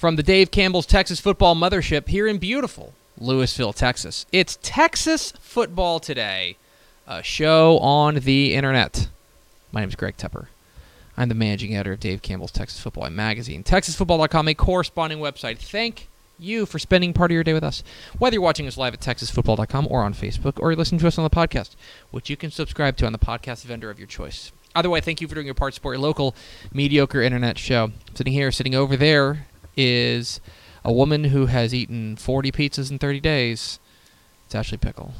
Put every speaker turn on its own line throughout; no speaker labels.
From the Dave Campbell's Texas Football Mothership here in beautiful Lewisville, Texas. It's Texas Football Today, a show on the internet. My name is Greg Tepper. I'm the managing editor of Dave Campbell's Texas Football Magazine. TexasFootball.com, a corresponding website. Thank you for spending part of your day with us. Whether you're watching us live at TexasFootball.com or on Facebook, or you're listening to us on the podcast, which you can subscribe to on the podcast vendor of your choice. Either way, thank you for doing your part to support your local mediocre internet show. Sitting here, sitting over there is a woman who has eaten 40 pizzas in 30 days. It's Ashley Pickle.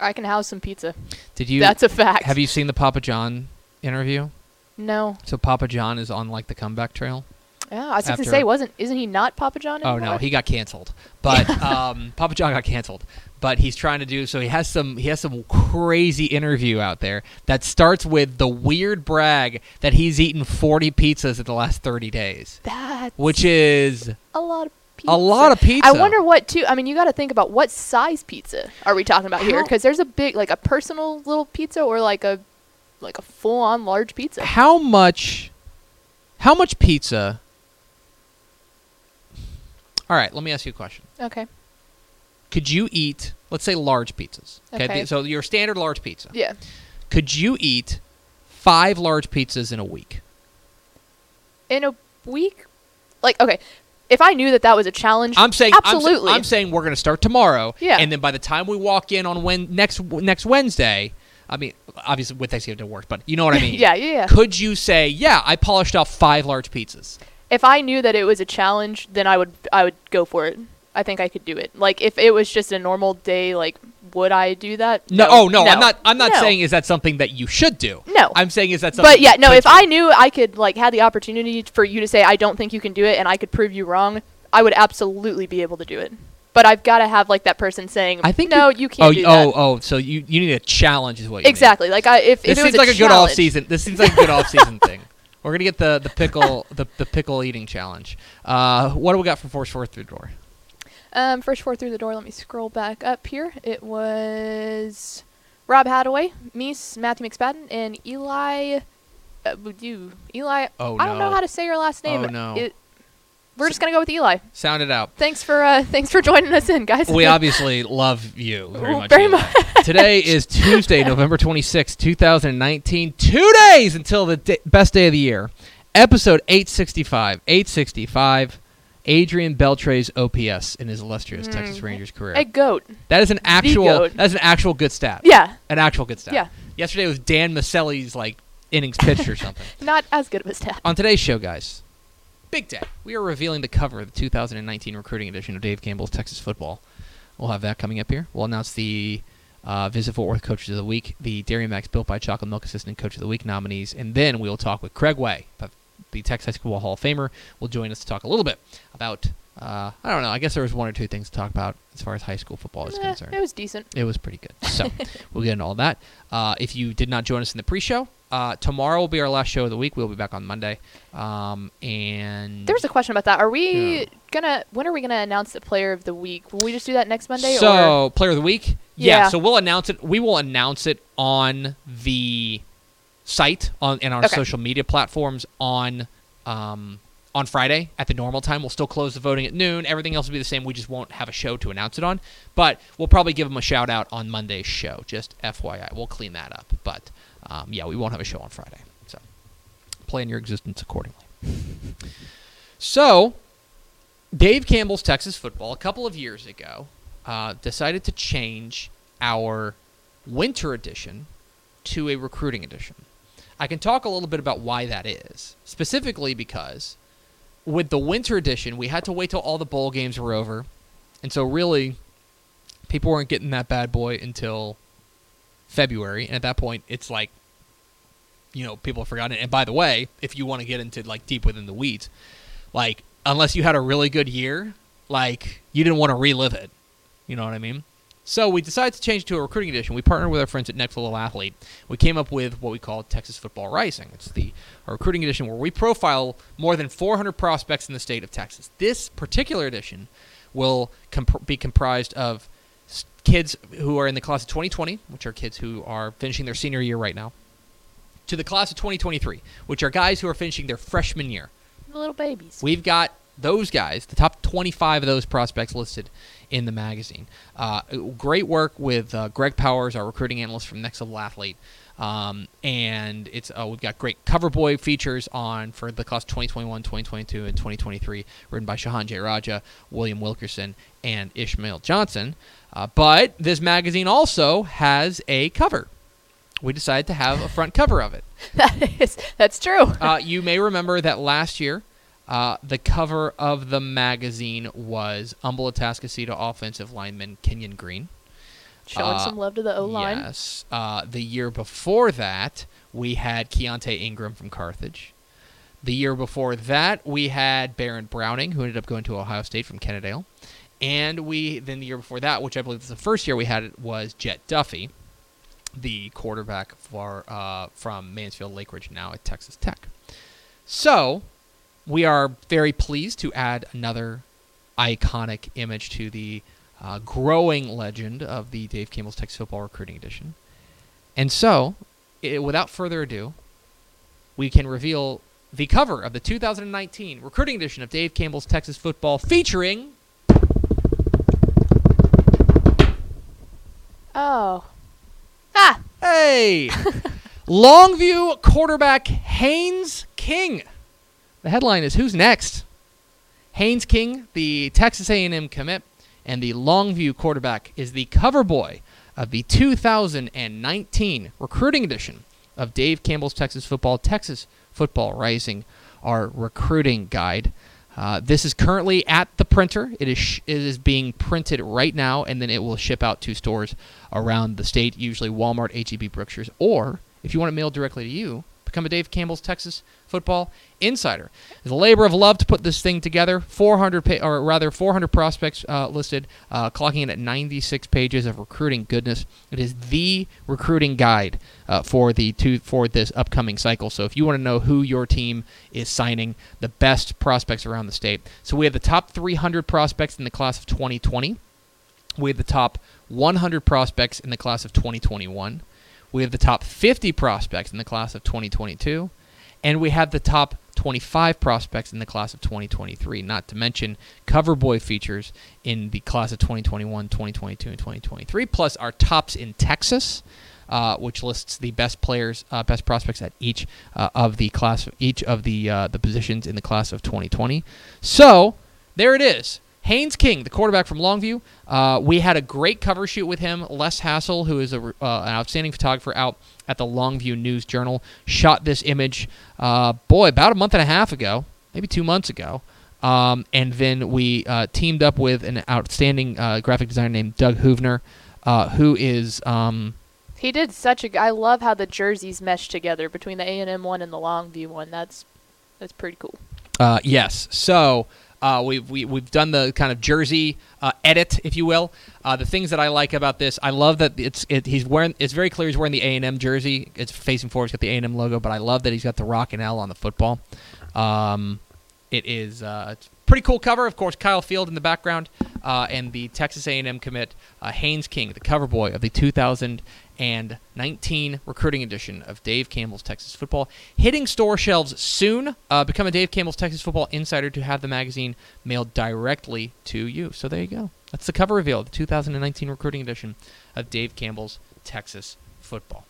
I can house some pizza.
Did you?
That's a fact.
Have you seen the Papa John interview?
No.
So Papa John is on like the comeback trail.
Yeah, I was going to say, wasn't isn't he not Papa John
Oh no, he got canceled. But um, Papa John got canceled. But he's trying to do so. He has some. He has some crazy interview out there that starts with the weird brag that he's eaten 40 pizzas in the last 30 days,
That's
which is
a lot of pizza.
a lot of pizza.
I wonder what too. I mean, you got to think about what size pizza are we talking about here? Because there's a big, like a personal little pizza, or like a, like a full-on large pizza.
how much. How much pizza? All right, let me ask you a question.
Okay.
Could you eat, let's say, large pizzas?
Okay.
So your standard large pizza.
Yeah.
Could you eat five large pizzas in a week?
In a week, like okay, if I knew that that was a challenge,
I'm saying I'm
absolutely.
I'm, saying we're going to start tomorrow.
Yeah.
And then by the time we walk in on when next next Wednesday, I mean, obviously with Thanksgiving it work, but you know what I mean.
yeah, yeah, yeah.
Could you say, yeah, I polished off five large pizzas?
if I knew that it was a challenge, then I would I would go for it. I think I could do it. Like if it was just a normal day, like would I do that?
No, oh no, I'm not. I'm not
No.
saying is that something that you should do.
No.
I'm saying is that something.
But yeah, no. If? I knew I could like had the opportunity for you to say I don't think you can do it, and I could prove you wrong, I would absolutely be able to do it. But I've got to have like that person saying,
I think
no,
you're-
you can't
oh, oh, oh, so you you need a challenge, is what you mean.
exactly. Like I, if, if
This
it was
seems like a good off season. This seems like a good off season thing. We're gonna get the the pickle the, the pickle eating challenge. Uh, what do we got for force fourth through door?
Um, first four through the door. Let me scroll back up here. It was Rob Hadaway, Meese, Matthew McSpadden, and Eli. Uh, you, Eli.
Oh,
I don't know how to say your last name.
Oh, no.
It, we're just gonna go with Eli.
Sound it out.
Thanks for uh, thanks for joining us in, guys.
We obviously love you very much.
very
Eli. Today is Tuesday, November twenty sixth, 2019. Two days until the d- best day of the year. Episode 865. 865. Adrian Beltre's OPS in his illustrious Texas
Mm.
Rangers career.
a goat.
that is an actual. That is an actual good stat.
Yeah,
An actual good stat.
Yeah.
Yesterday was Dan Maselli's like innings pitched or something.
not as good of a stat.
On today's show, guys, big day. We are revealing the cover of the 2019 recruiting edition of Dave Campbell's Texas Football. We'll have that coming up here. We'll announce the uh, Visit Fort Worth Coaches of the Week, the Dairy Max Built by Chocolate Milk Assistant Coach of the Week nominees, and then we will talk with Craig Way, the- the Texas High School Hall of Famer, will join us to talk a little bit about. Uh, I don't know. I guess there was one or two things to talk about as far as high school football is
Eh,
concerned.
it was decent.
It was pretty good. So we'll get into all that. Uh, if you did not join us in the pre-show, uh, tomorrow will be our last show of the week. We'll be back on Monday. Um, and
There was a question about that. Are we
Yeah.
gonna? When are we gonna announce the player of the week? Will we just do that next Monday?
so
or?
player of the week. Yeah.
Yeah.
So we'll announce it. We will announce it on the site on and our
Okay.
social media platforms on um, on Friday at the normal time. We'll still close the voting at noon. Everything else will be the same. We just won't have a show to announce it on. But we'll probably give them a shout out on Monday's show. Just FYI, we'll clean that up. But um, yeah, we won't have a show on Friday. So plan your existence accordingly. So Dave Campbell's Texas football a couple of years ago uh, decided to change our winter edition to a recruiting edition. I can talk a little bit about why that is, specifically because with the winter edition, we had to wait till all the bowl games were over, and so really, people weren't getting that bad boy until February, and at that point, it's like, you know, people have forgotten. And by the way, if you want to get into like deep within the weeds, like unless you had a really good year, like you didn't want to relive it. You know what I mean? So we decided to change to a recruiting edition. We partnered with our friends at Next Level Athlete. We came up with what we call Texas Football Rising. It's the a recruiting edition where we profile more than 400 prospects in the state of Texas. This particular edition will comp- be comprised of kids who are in the class of 2020, which are kids who are finishing their senior year right now, to the class of 2023, which are guys who are finishing their freshman year.
The little babies.
We've got those guys, the top 25 of those prospects listed in the magazine. Uh, great work with uh, Greg Powers, our recruiting analyst from Next Level Athlete. Um, and it's uh, we've got great cover boy features on for the class 2021, 2022, and 2023, written by Shehan Jeyarajah, William Wilkerson, and Ishmael Johnson. Uh, but this magazine also has a cover. We decided to have a front cover of it.
that is that's true.
Uh, you may remember that last year, uh, the cover of the magazine was Humble Atascocita offensive lineman Kenyon Green.
Showing
uh,
some love to the O line.
Yes. Uh, the year before that, we had Keaontay Ingram from Carthage. The year before that, we had Baron Browning, who ended up going to Ohio State from Kennedale. And we then the year before that, which I believe was the first year we had it, was Jett Duffey, the quarterback for uh, from Mansfield Lake Ridge, now at Texas Tech. So we are very pleased to add another iconic image to the uh, growing legend of the Dave Campbell's Texas Football Recruiting Edition. And so, i without further ado, we can reveal the cover of the 2019 Recruiting Edition of Dave Campbell's Texas Football featuring
Oh. Ah.
Hey! Longview quarterback Haynes King. The headline is Who's Next? Haynes King, the Texas A&M commit, and the Longview quarterback is the cover boy of the 2019 recruiting edition of Dave Campbell's Texas Football, Texas Football Rising, our recruiting guide. Uh, this is currently at the printer. It is sh- it is being printed right now, and then it will ship out to stores around the state, usually Walmart, HEB, Brookshire's, or if you want it mailed directly to you, become a Dave Campbell's Texas Football Insider. A labor of love to put this thing together. 400, pa- or rather, 400 prospects uh, listed, uh, clocking in at 96 pages of recruiting goodness. It is the recruiting guide uh, for the two for this upcoming cycle. So if you want to know who your team is signing, the best prospects around the state. So we have the top 300 prospects in the class of 2020. We have the top 100 prospects in the class of 2021. We have the top 50 prospects in the class of 2022. And we have the top 25 prospects in the class of 2023, not to mention cover boy features in the class of 2021, 2022, and 2023, plus our tops in Texas, uh, which lists the best players, uh, best prospects at each uh, of the class, each of the uh, the positions in the class of 2020. So there it is. Haynes King, the quarterback from Longview. Uh, we had a great cover shoot with him. Les Hassell, who is a, uh, an outstanding photographer out at the Longview News Journal, shot this image, uh, boy, about a month and a half ago, maybe two months ago. Um, and then we uh, teamed up with an outstanding uh, graphic designer named Doug Hoovner, uh, who is. Um,
He did such a. I love how the jerseys mesh together between the A and M one and the Longview one. That's that's pretty cool.
Uh, yes. So uh, we've we, we've done the kind of jersey uh, edit, if you will. Uh, the things that I like about this, I love that it's it, he's wearing. It's very clear he's wearing the A and M jersey. It's facing forward. It's got the A and M logo, but I love that he's got the rock and L on the football. Um, it is uh, a pretty cool cover. Of course, Kyle Field in the background, uh, and the Texas A&M commit uh, Haynes King, the cover boy of the 2019 recruiting edition of Dave Campbell's Texas Football, hitting store shelves soon. Uh, become a Dave Campbell's Texas Football insider to have the magazine mailed directly to you. So there you go. That's the cover reveal of the 2019 recruiting edition of Dave Campbell's Texas Football.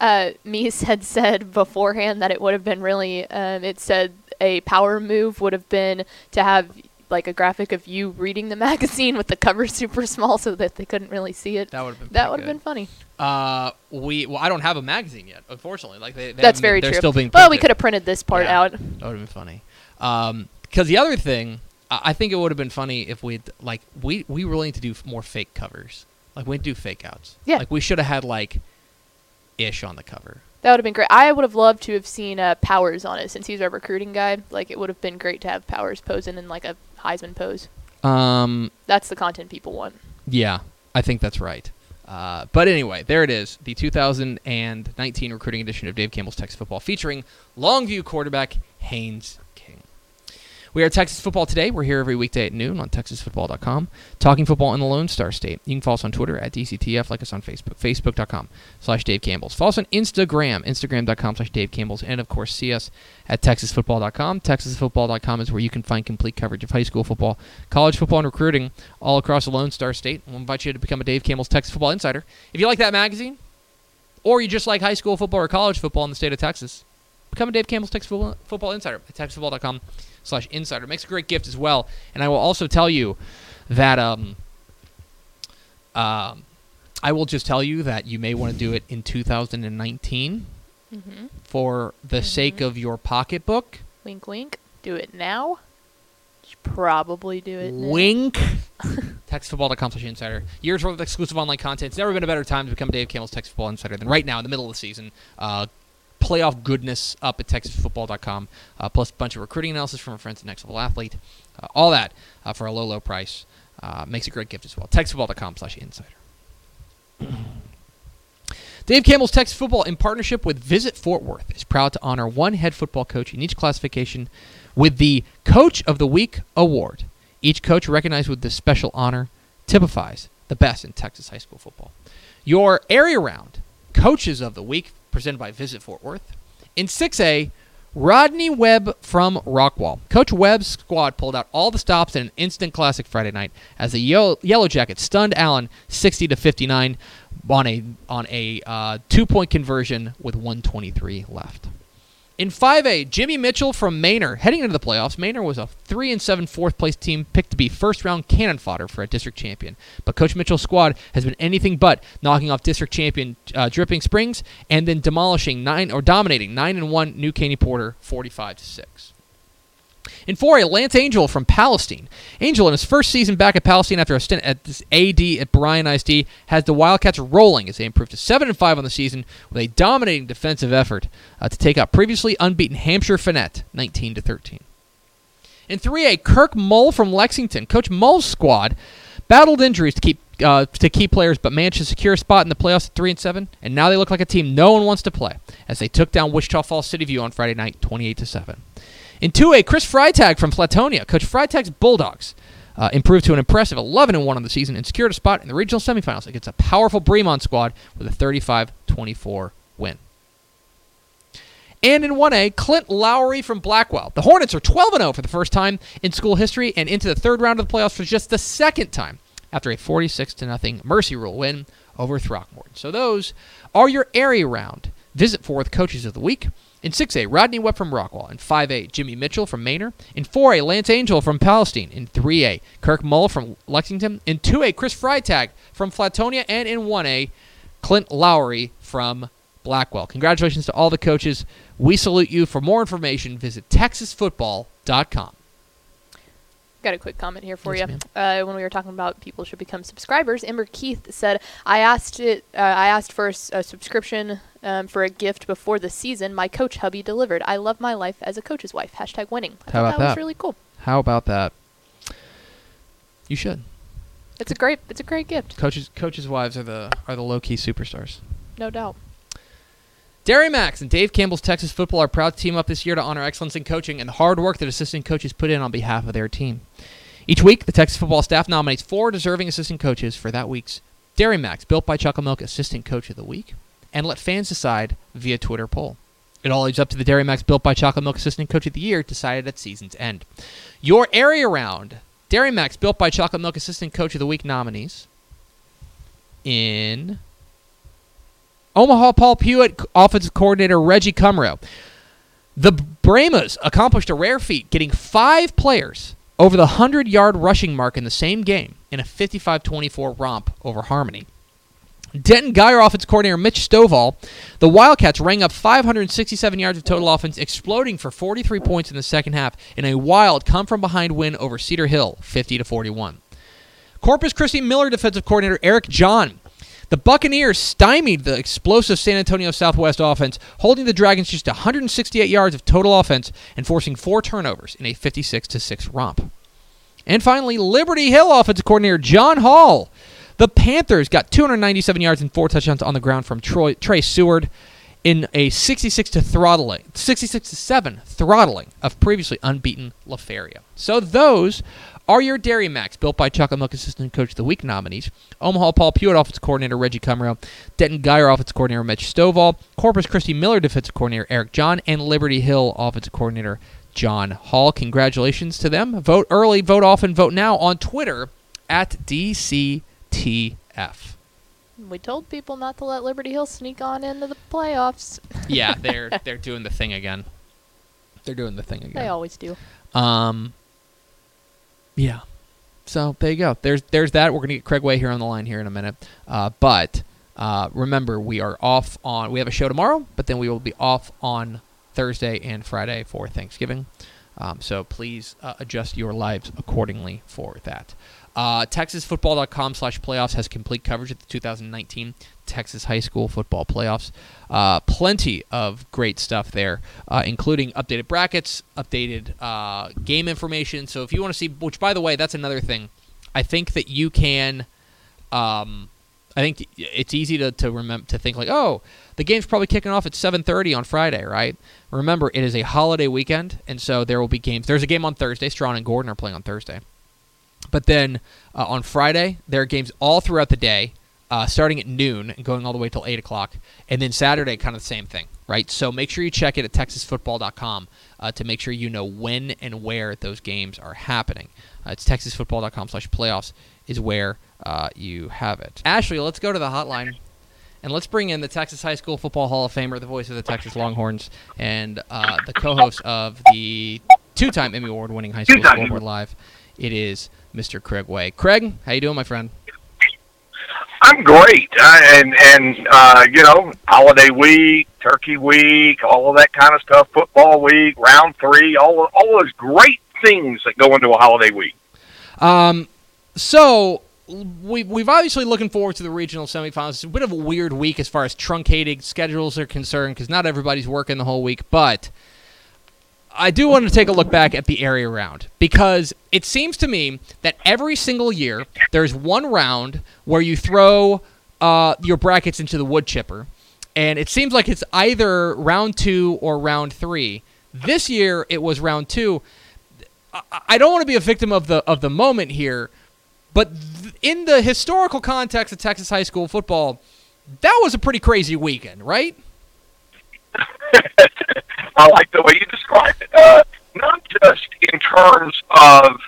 Uh, Meese had said beforehand that it would have been really. Um, it said a power move would have been to have like a graphic of you reading the magazine with the cover super small so that they couldn't really see it.
That would have been
That would have been funny.
Uh, we well, I don't have a magazine yet, unfortunately. Like they, they
That's very
they're
true.
Still being printed.
well, we could have printed this part
Yeah.
out.
That would have been funny. Um, because the other thing, I think it would have been funny if we'd like we we really need to do more fake covers. Like we do fake outs.
Yeah.
Like we should have had like ish on the cover.
That would have been great. I would have loved to have seen uh, Powers on it since he's our recruiting guy. Like it would have been great to have Powers posing in like a Heisman pose.
Um,
That's the content people want.
yeah, I think that's right. Uh, but anyway, there it is, the 2019 recruiting edition of Dave Campbell's Texas Football, featuring Longview quarterback Haynes. We are Texas Football Today. We're here every weekday at noon on TexasFootball.com, talking football in the Lone Star State. You can follow us on Twitter at DCTF, like us on Facebook, Facebook.com slash Dave Campbell's. Follow us on Instagram, Instagram.com slash Dave Campbell's, and of course, see us at TexasFootball.com. TexasFootball.com is where you can find complete coverage of high school football, college football, and recruiting all across the Lone Star State. We'll invite you to become a Dave Campbell's Texas Football Insider. If you like that magazine, or you just like high school football or college football in the state of Texas, become a Dave Campbell's Texas Football, football Insider at TexasFootball.com slash insider. Makes a great gift as well. And I will also tell you that um, um, I will just tell you that you may want to do it in 2019
Mm-hmm.
for the sake of your pocketbook.
Wink, wink. Do it now. Should probably do it. now.
Wink. TexasFootball.com slash insider. Years worth of exclusive online content. It's never been a better time to become Dave Campbell's Texas Football Insider than right now in the middle of the season. Uh, playoff goodness up at TexasFootball.com, uh, plus a bunch of recruiting analysis from our friends at Next Level Athlete. Uh, all that uh, for a low, low price. Uh, makes a great gift as well. TexasFootball.com slash insider. Dave Campbell's Texas Football, in partnership with Visit Fort Worth, is proud to honor one head football coach in each classification with the Coach of the Week award. Each coach recognized with this special honor typifies the best in Texas high school football. Your area round Coaches of the Week, presented by Visit Fort Worth. In 6A, Rodney Webb from Rockwall. Coach Webb's squad pulled out all the stops in an instant classic Friday night as the Yellow, Jackets stunned Allen 60 to 59 on a on a uh, two point conversion with 123 left. In 5A, Jimmy Mitchell from Manor heading into the playoffs. Manor was a 3 and 7 fourth place team picked to be first round cannon fodder for a district champion. But Coach Mitchell's squad has been anything but knocking off district champion uh, Dripping Springs and then demolishing 9 or dominating 9 and 1 New Caney Porter 45 to 6. In 4A, Lance Angel from Palestine. Angel, in his first season back at Palestine after a stint at this AD at Bryan ISD, has the Wildcats rolling as they improve to 7 and 5 on the season with a dominating defensive effort uh, to take out previously unbeaten Hampshire Fannett 19 to 13. In 3A, Kirk Mull from Lexington. Coach Mull's squad battled injuries to keep uh, to key players, but managed to secure a spot in the playoffs at three and seven. And now they look like a team no one wants to play as they took down Wichita Falls City View on Friday night, 28 to seven. In 2A, Chris Freitag from Flatonia. Coach Freitag's Bulldogs uh, improved to an impressive 11 and 1 on the season and secured a spot in the regional semifinals against a powerful Bremond squad with a 35 24 win. And in 1A, Clint Lowry from Blackwell. The Hornets are 12 0 for the first time in school history and into the third round of the playoffs for just the second time after a 46 0 Mercy Rule win over Throckmorton. So those are your area round. Visit Fort Worth Coaches of the Week. In 6A, Rodney Webb from Rockwall. In 5A, Jimmy Mitchell from Manor. In 4A, Lance Angel from Palestine. In 3A, Kirk Mull from Lexington. In 2A, Chris Freitag from Flatonia. And in 1A, Clint Lowry from Blackwell. Congratulations to all the coaches. We salute you. For more information, visit texasfootball.com.
Got a quick comment here for
Yes,
you. Uh, when we were talking about people should become subscribers, Ember Keith said, "I asked it. Uh, I asked for a subscription um, for a gift before the season. My coach hubby delivered. I love my life as a coach's wife. Hashtag winning. I
How
thought
about
that, was really cool.
How about that? You should.
It's a great. It's a great gift,
Coaches coaches' wives are the are the low key superstars.
no doubt.
Dairy Max and Dave Campbell's Texas Football are proud to team up this year to honor excellence in coaching and the hard work that assistant coaches put in on behalf of their team. Each week, the Texas football staff nominates four deserving assistant coaches for that week's Dairy Max Built by Chocolate Milk Assistant Coach of the Week and let fans decide via Twitter poll. It all leads up to the Dairy Max Built by Chocolate Milk Assistant Coach of the Year decided at season's end. Your area round Dairy Max Built by Chocolate Milk Assistant Coach of the Week nominees in Omaha Paul Pewitt, offensive coordinator Reggie Cumro. The Brahmas accomplished a rare feat, getting five players over the 100 yard rushing mark in the same game in a 55 24 romp over Harmony. Denton Geyer offense coordinator Mitch Stovall, the Wildcats rang up 567 yards of total offense, exploding for 43 points in the second half in a wild come from behind win over Cedar Hill, 50 to 41. Corpus Christi Miller defensive coordinator Eric John. The Buccaneers stymied the explosive San Antonio Southwest offense, holding the Dragons just 168 yards of total offense and forcing four turnovers in a 56 6 romp. And finally, Liberty Hill offensive coordinator John Hall. The Panthers got 297 yards and four touchdowns on the ground from Troy, Trey Seward in a 66 to throttling, 66 to 7 throttling of previously unbeaten La Feria. So those are your Dairy Max, built by Chocolate Milk Assistant Coach of the Week nominees. Omaha Paul Pewitt Offensive Coordinator Reggie Cumro, Denton Geyer Offensive Coordinator Mitch Stovall, Corpus Christi Miller Defensive Coordinator Eric John, and Liberty Hill Offensive Coordinator John Hall. Congratulations to them. Vote early, vote often, vote now on Twitter at DCTF.
We told people not to let Liberty Hill sneak on into the playoffs.
yeah, they're they're doing the thing again. They're doing the thing again.
They always do.
Um. Yeah. So there you go. There's there's that. We're gonna get Craig Way here on the line here in a minute. Uh, but uh, remember, we are off on. We have a show tomorrow, but then we will be off on Thursday and Friday for Thanksgiving. Um, so please uh, adjust your lives accordingly for that. Uh, TexasFootball.com slash playoffs has complete coverage of the 2019 Texas High School Football Playoffs. Uh, plenty of great stuff there, uh, including updated brackets, updated uh, game information. So if you want to see, which by the way, that's another thing. I think that you can. Um, I think it's easy to to remember to think like, oh, the game's probably kicking off at 7:30 on Friday, right? Remember, it is a holiday weekend, and so there will be games. There's a game on Thursday. Strawn and Gordon are playing on Thursday. But then uh, on Friday, there are games all throughout the day, uh, starting at noon and going all the way till 8 o'clock. And then Saturday, kind of the same thing, right? So make sure you check it at texasfootball.com uh, to make sure you know when and where those games are happening. Uh, it's texasfootball.com slash playoffs is where uh, you have it. Ashley, let's go to the hotline. And let's bring in the Texas High School Football Hall of Famer, the voice of the Texas Longhorns, and uh, the co-host of the two-time Emmy Award-winning High School Scoreboard Live. It is Mr. Craig Way. Craig, how you doing, my friend?
I'm great, and and uh, you know, holiday week, turkey week, all of that kind of stuff, football week, round three, all of, all those great things that go into a holiday week.
Um, so we we've obviously looking forward to the regional semifinals. It's a bit of a weird week as far as truncated schedules are concerned because not everybody's working the whole week, but. I do want to take a look back at the area round because it seems to me that every single year there's one round where you throw uh, your brackets into the wood chipper, and it seems like it's either round two or round three. This year it was round two. I, don't want to be a victim of the of the moment here, but th- in the historical context of Texas high school football, that was a pretty crazy weekend, right?
I like the way you describe it. Uh, not just in terms of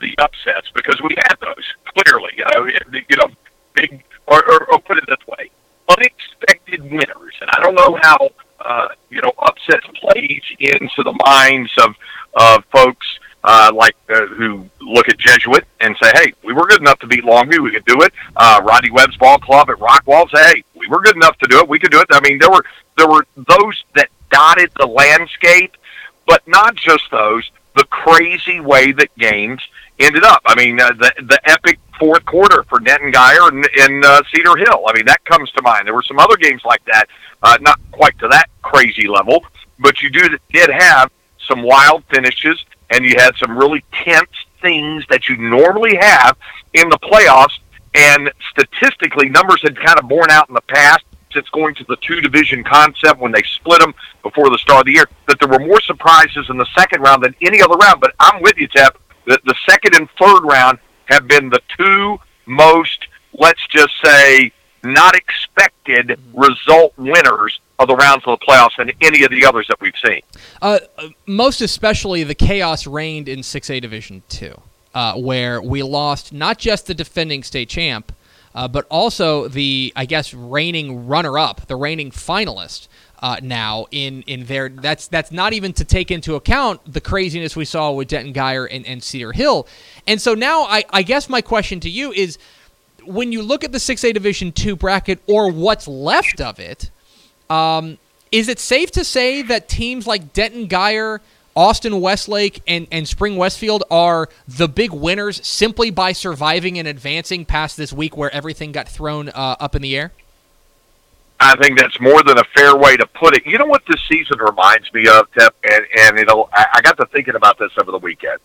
the upsets, because we had those clearly. You know, big or, or, or put it this way, unexpected winners. And I don't know how uh, you know upsets plays into the minds of of folks uh, like uh, who look at Jesuit and say, "Hey, we were good enough to beat Longview. We could do it." Uh, Rodney Webb's ball club at Rockwall say, "Hey, we were good enough to do it. We could do it." I mean, there were there were those that dotted the landscape, but not just those. The crazy way that games ended up. I mean, uh, the the epic fourth quarter for Denton Geyer and, and uh, Cedar Hill. I mean, that comes to mind. There were some other games like that, uh, not quite to that crazy level, but you do did have some wild finishes, and you had some really tense things that you normally have in the playoffs. And statistically, numbers had kind of borne out in the past since going to the two division concept when they split them before the start of the year, that there were more surprises in the second round than any other round. But I'm with you, Tep. The, the second and third round have been the two most, let's just say, not expected result winners of the rounds of the playoffs than any of the others that we've seen.
Uh, most especially, the chaos reigned in 6A Division 2, uh, where we lost not just the defending state champ, uh, but also the, I guess, reigning runner-up, the reigning finalist. Uh, now in in their that's that's not even to take into account the craziness we saw with Denton Geyer and, and Cedar Hill, and so now I, I guess my question to you is, when you look at the six A Division two bracket or what's left of it, um, is it safe to say that teams like Denton Geyer, Austin Westlake, and, and Spring Westfield are the big winners simply by surviving and advancing past this week where everything got thrown uh, up in the air?
I think that's more than a fair way to put it. You know what this season reminds me of, Tep, and and it'll. I, I got to thinking about this over the weekend.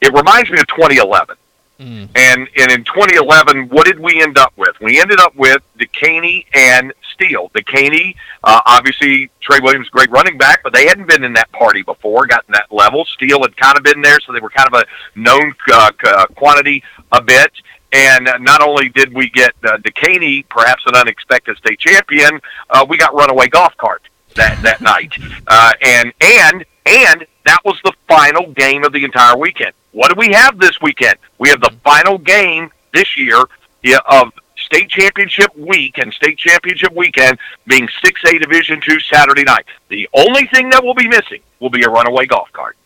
It reminds me of 2011.
Mm.
And and in 2011, what did we end up with? We ended up with Dekaney and Steele. Dekaney, uh, obviously Trey Williams, great running back, but they hadn't been in that party before, gotten that level. Steele had kind of been there, so they were kind of a known uh, uh, quantity a bit. And uh, not only did we get uh, Dekaney, perhaps an unexpected state champion, uh, we got runaway golf cart that that night. Uh, and and and that was the final game of the entire weekend. What do we have this weekend? We have the final game this year of state championship week and state championship weekend being 6A Division two Saturday night. The only thing that will be missing will be a runaway golf cart.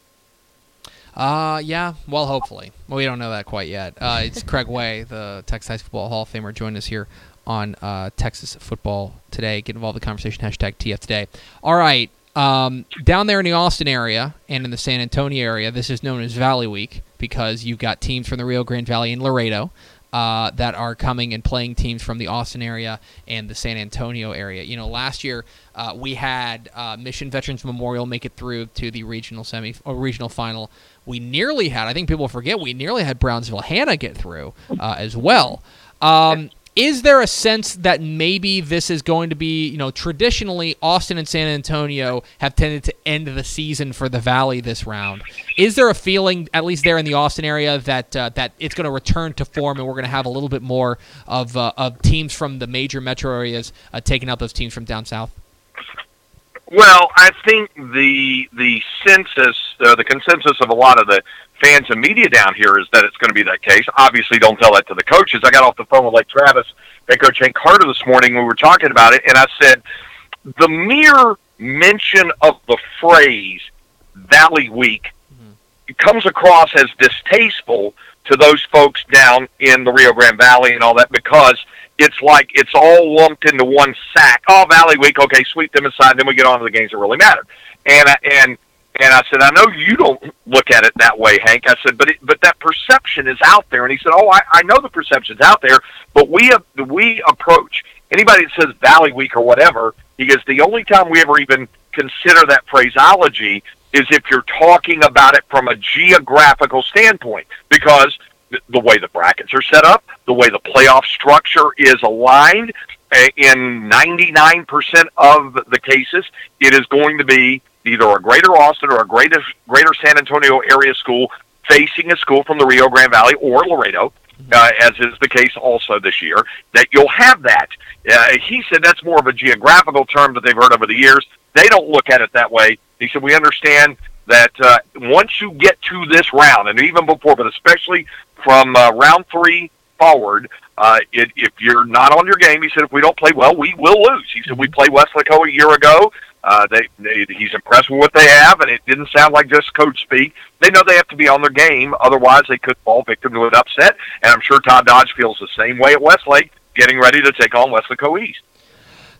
Uh, yeah. Well, hopefully. Well, we don't know that quite yet. Uh, it's Craig Way, the Texas High Football Hall of Famer, joined us here on uh, Texas Football Today. Get involved in the conversation. Hashtag TF Today. All right. Um, down there in the Austin area and in the San Antonio area, this is known as Valley Week because you've got teams from the Rio Grande Valley and Laredo uh, that are coming and playing teams from the Austin area and the San Antonio area. You know, last year uh, we had uh, Mission Veterans Memorial make it through to the regional semi or regional final. We nearly had, I think people forget, we nearly had Brownsville Hannah get through uh, as well. Um, is there a sense that maybe this is going to be, you know, traditionally Austin and San Antonio have tended to end the season for the Valley this round? Is there a feeling, at least there in the Austin area, that uh, that it's going to return to form and we're going to have a little bit more of uh, of teams from the major metro areas uh, taking out those teams from down south?
Well, I think the the census, uh, the consensus of a lot of the fans and media down here is that it's going to be that case. Obviously, don't tell that to the coaches. I got off the phone with Lake Travis and Coach Hank Carter this morning. We were talking about it, and I said the mere mention of the phrase Valley Week comes across as distasteful to those folks down in the Rio Grande Valley and all that because it's like it's all lumped into one sack. Oh, Valley Week, okay, sweep them aside, then we get on to the games that really matter. And I, and and I said, I know you don't look at it that way, Hank. I said, but it, but that perception is out there. And he said, Oh, I, I know the perception's out there, but we have, we approach anybody that says Valley Week or whatever. He goes, the only time we ever even consider that phraseology is if you're talking about it from a geographical standpoint, because the way the brackets are set up, the way the playoff structure is aligned, uh, in 99% of the cases, it is going to be either a Greater Austin or a Greater Greater San Antonio area school facing a school from the Rio Grande Valley or Laredo, uh, as is the case also this year. That you'll have that. Uh, he said that's more of a geographical term that they've heard over the years. They don't look at it that way. He said we understand that uh, once you get to this round, and even before, but especially from uh, round three forward, uh, it, if you're not on your game, he said, if we don't play well, we will lose. He said, we played Weslaco a year ago. Uh, they, they, he's impressed with what they have, and it didn't sound like just coach speak. They know they have to be on their game, otherwise they could fall victim to an upset. And I'm sure Todd Dodge feels the same way at Westlake, getting ready to take on Weslaco East.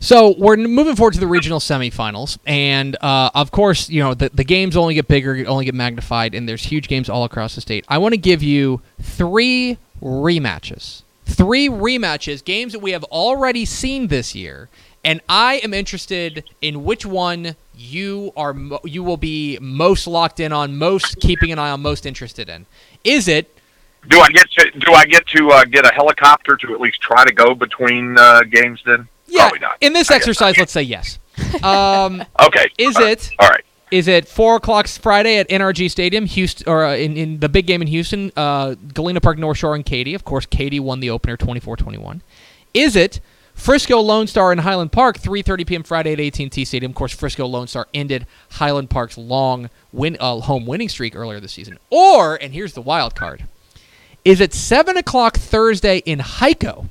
So we're moving forward to the regional semifinals, and uh, of course, you know the, the games only get bigger, only get magnified, and there's huge games all across the state. I want to give you three rematches, three rematches, games that we have already seen this year, and I am interested in which one you are mo- you will be most locked in on, most keeping an eye on, most interested in. Is it
Do I get to do I get to uh, get a helicopter to at least try to go between uh, games? Then
yeah?
Probably not.
In this
I
exercise, let's say yes. Um,
Okay.
Is
All right.
it-
All right.
is it four o'clock Friday at NRG Stadium, Houston, or uh, in, in the big game in Houston, uh, Galena Park, North Shore, and Katy? Of course, Katy won the opener 24-21. Is it Frisco Lone Star in Highland Park, 3:30 p.m. Friday at AT&T Stadium? Of course, Frisco Lone Star ended Highland Park's long win uh, home winning streak earlier this season. Or, and here's the wild card: is it seven o'clock Thursday in Hico?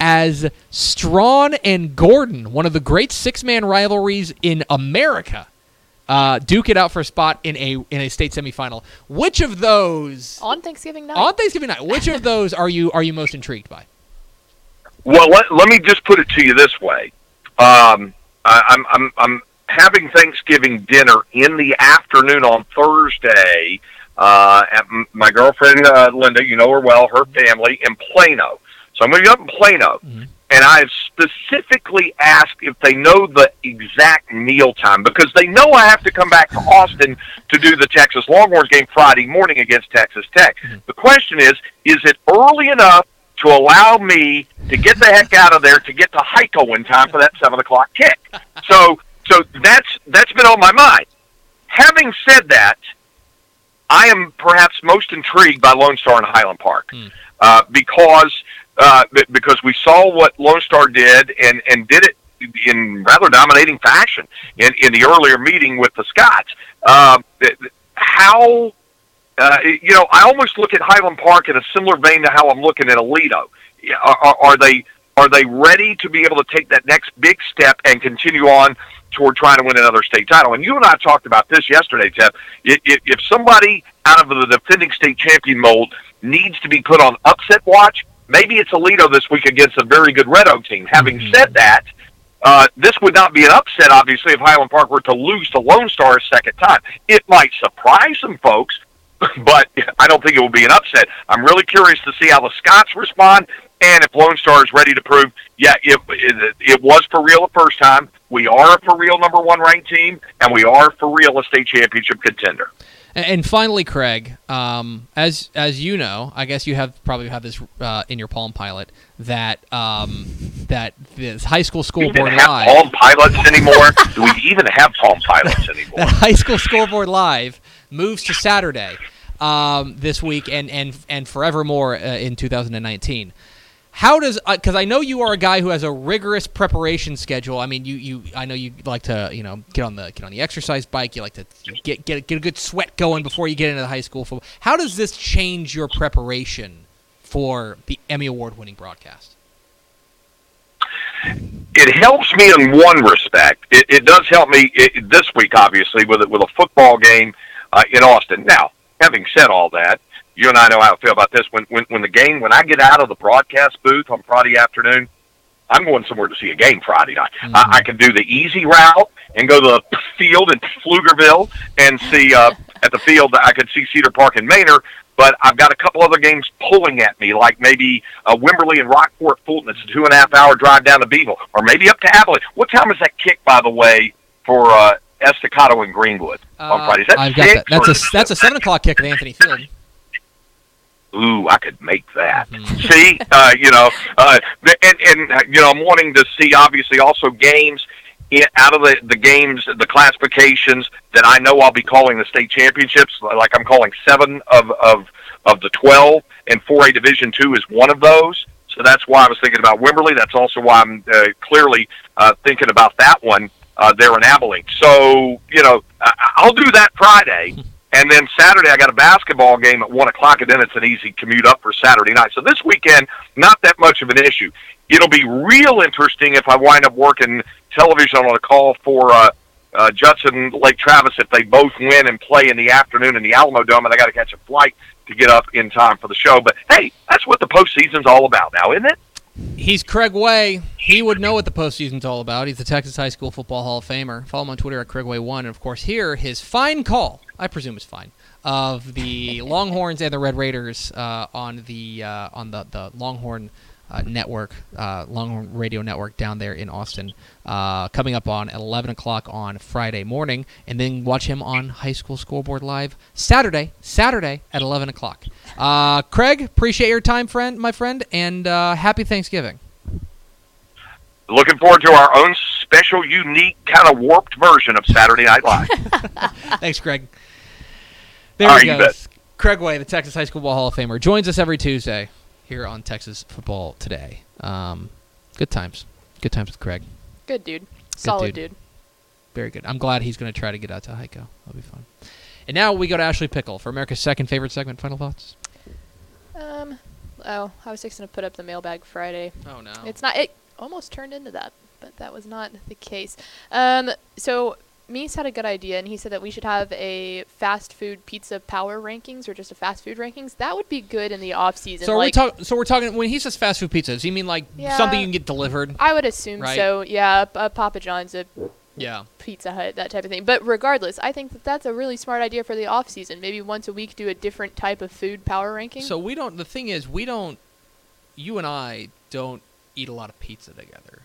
As Strawn and Gordon, one of the great six-man rivalries in America, uh, duke it out for a spot in a in a state semifinal. Which of those
on Thanksgiving night.
on Thanksgiving night? Which of those are you are you most intrigued by?
Well, let, let me just put it to you this way. Um, I, I'm, I'm, I'm having Thanksgiving dinner in the afternoon on Thursday uh, at m- my girlfriend uh, Linda, you know her well, her family in Plano. So I'm going to be up in Plano,
Mhm.
and I've specifically asked if they know the exact meal time because they know I have to come back to Austin to do the Texas Longhorns game Friday morning against Texas Tech. The question is, is it early enough to allow me to get the heck out of there to get to Hico in time for that seven o'clock kick? So, so that's that's been on my mind. Having said that, I am perhaps most intrigued by Lone Star and Highland Park
Hmm.
uh, because uh, because we saw what Lone Star did and and did it in rather dominating fashion in in the earlier meeting with the Scots. Th- how uh, you know, I almost look at Highland Park in a similar vein to how I'm looking at Aledo. Are, are, are they are they ready to be able to take that next big step and continue on toward trying to win another state title? And you and I talked about this yesterday, Ted. If, if somebody out of the defending state champion mold needs to be put on upset watch, maybe it's Aledo this week against a very good Red Oak team. Having
Mhm.
said that, uh, this would not be an upset, obviously, if Highland Park were to lose to Lone Star a second time. It might surprise some folks, but I don't think it will be an upset. I'm really curious to see how the Scots respond and if Lone Star is ready to prove, yeah, it, it, it was for real the first time. We are a for real number one ranked team, and we are for real a state championship contender.
And, finally, Craig, um, as as you know, I guess you have probably have this uh, in your Palm Pilot that um, that this high school
Do we even
scoreboard
have
live.
Palm Pilots anymore? Do we even have Palm Pilots anymore?
that high school scoreboard live moves to Saturday um, this week and and and forevermore uh, in 2019. How does because I know you are a guy who has a rigorous preparation schedule. I mean, you, you I know you like to you know get on the get on the exercise bike. You like to get get get a good sweat going before you get into the high school football. How does this change your preparation for the Emmy award winning broadcast?
it helps me in one respect. It, it does help me it, this week, obviously, with it with a football game uh, in Austin. Now, having said all that, you and I know how I feel about this. When when when the game, when I get out of the broadcast booth on Friday afternoon, I'm going somewhere to see a game Friday night. I, I can do the easy route and go to the field in Pflugerville and see uh, at the field. I could see Cedar Park and Manor. But I've got a couple other games pulling at me, like maybe uh, Wimberley and Rockport Fulton. It's a two and a half hour drive down to Beeville, or maybe up to Abilene. What time is that kick, by the way, for uh, Estacado and Greenwood on
Uh,
Friday? Is that
I've got that. That's a that's a seven o'clock kick at Anthony Field.
Ooh, I could make that.
Mhm.
see, uh, you know, uh, and and uh, you know, I'm wanting to see obviously also games in, out of the the games, the classifications that I know I'll be calling the state championships. Like I'm calling seven of of of the twelve, and 4A Division Two is one of those. So that's why I was thinking about Wimberley. That's also why I'm uh, clearly uh, thinking about that one uh, there in Abilene. So you know, I- I'll do that Friday. And then Saturday, I got a basketball game at one o'clock, and then it's an easy commute up for Saturday night. So this weekend, not that much of an issue. It'll be real interesting if I wind up working television on a call for uh, uh, Judson Lake Travis if they both win and play in the afternoon in the Alamodome, and I got to catch a flight to get up in time for the show. But hey, that's what the postseason's all about now, isn't it?
He's Craig Way. He would know what the postseason's all about. He's the Texas High School Football Hall of Famer. Follow him on Twitter at CraigWay1. And, of course, here, his fine call, I presume is fine, of the Longhorns and the Red Raiders uh, on the uh, on the, the Longhorn uh, network, uh, Longhorn Radio Network down there in Austin, uh, coming up on 11 o'clock on Friday morning. And then watch him on High School Scoreboard Live Saturday, Saturday at 11 o'clock. Uh, Craig, appreciate your time, friend, my friend, and uh, happy Thanksgiving.
Looking forward to our own special, unique, kind of warped version of Saturday Night Live.
Thanks, Craig. There
All
he
right,
goes. Craig Way, the Texas High School Ball Hall of Famer, joins us every Tuesday here on Texas Football Today. Um, good times. Good times with Craig.
Good dude. Solid
dude.
dude.
Very good. I'm glad he's going to try to get out to Hico. That'll be fun. And now we go to Ashley Pickle for America's second favorite segment. Final thoughts?
Um, oh, I was fixing to put up the mailbag Friday.
Oh, no.
It's not. It almost turned into that, but that was not the case. Um, so Meese had a good idea, and he said that we should have a fast food pizza power rankings or just a fast food rankings. That would be good in the off season.
so, are we
like,
talk- so we're talking, when he says fast food pizza, does he mean like
Yeah.
something you can get delivered?
I would assume
Right.
so. Yeah, a, Papa John's, a
Yeah.
Pizza Hut, that type of thing. But regardless, I think that that's a really smart idea for the off season. Maybe once a week do a different type of food power ranking.
So we don't, the thing is, we don't, you and I don't eat a lot of pizza together.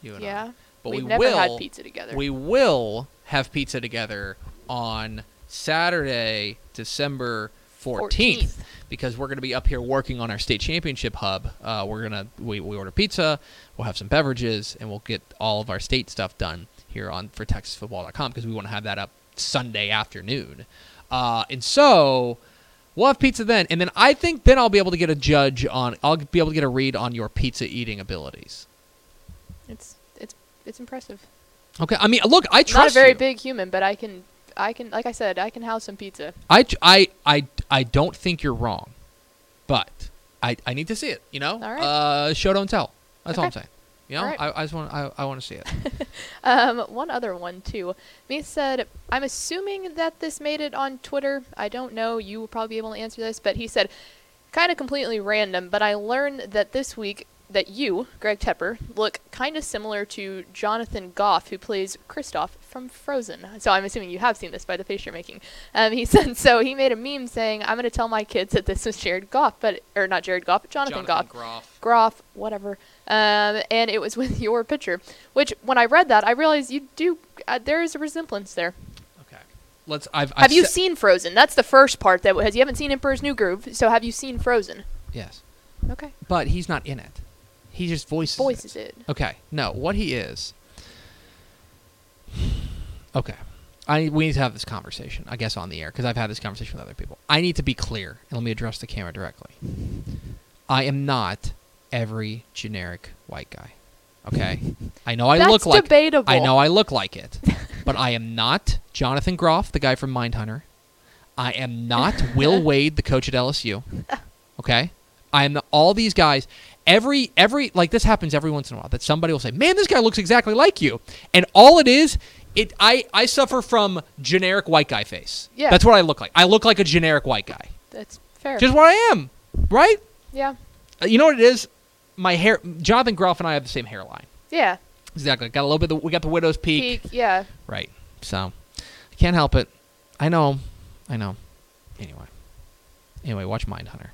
You and I. But
We've
we
never
will
had pizza together.
we will have pizza together on Saturday, December 14th,
14th.
because we're going to be up here working on our state championship hub. Uh, we're going to we, we order pizza, we'll have some beverages, and we'll get all of our state stuff done here on for TexasFootball.com because we want to have that up Sunday afternoon. Uh, and so we'll have pizza then, and then I think then I'll be able to get a judge on. I'll be able to get a read on your pizza eating abilities.
It's it's impressive.
Okay, I mean, look, I trust
Not a very
you.
big human, but I can I can like I said I can house some pizza.
I, I, I, I don't think you're wrong, but I, I need to see it. You know,
All right.
uh, show don't tell. That's all I'm
Okay.
saying. You know,
right.
I, I just want I, I want to see it.
Um, one other one too. Meese said, I'm assuming that this made it on Twitter. I don't know. You will probably be able to answer this, but he said, kind of completely random. But I learned that this week that you, Greg Tepper, look kind of similar to Jonathan Goff, who plays Kristoff from Frozen. So I'm assuming you have seen this by the face you're making. Um, he said so. He made a meme saying, "I'm going to tell my kids that this was Jared Goff, but or not Jared Goff, but Jonathan, Goff."
Groff.
Groff, whatever. Um, and it was with your picture, which when I read that, I realized you do. Uh, there is a resemblance there.
Okay, let's. I've, I've
have you
se-
seen Frozen? That's the first part that has. You haven't seen Emperor's New Groove, so have you seen Frozen?
Yes,
Okay.
but he's not in it. He just voices. it.
Voices it.
Okay, no, what he is. Okay, I we need to have this conversation. I guess on the air because I've had this conversation with other people. I need to be clear, and let me address the camera directly. I am not every generic white guy. Okay, I know I
That's
look like
debatable.
I know I look like it, but I am not Jonathan Groff, the guy from Mindhunter. I am not Will Wade, the coach at LSU. Okay, I am the, all these guys. Every every like this happens every once in a while that somebody will say, "Man, this guy looks exactly like you," and all it is, it I I suffer from generic white guy face.
Yeah.
that's what I look like. I look like a generic white guy.
That's fair.
Just what I am, right?
yeah.
Uh, You know what it is? My hair. Jonathan Groff and I have the same hairline.
Yeah.
Exactly. Got a little bit. Of, we got the widow's peak.
Peak. Yeah.
Right. So, I can't help it. I know. I know. Anyway. Anyway, watch Mindhunter.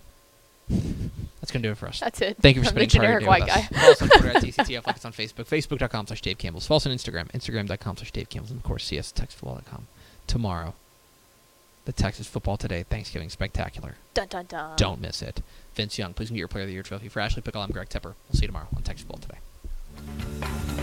That's gonna do it for us.
That's it.
Thank you for
I'm the
spending part of your
generic
day
white
with us. Follow us on Twitter at DCTF, like us on Facebook, Facebook.com slash Dave Campbell's. Follow us on Instagram, Instagram.com slash Dave Campbell's, and of course, see us at TexasFootball.com. Tomorrow, the Texas Football Today Thanksgiving Spectacular.
Dun dun dun.
Don't miss it. Vince Young, please get your Player of the Year trophy. For Ashley Pickle, I'm Greg Tepper. We'll see you tomorrow on Texas Football Today.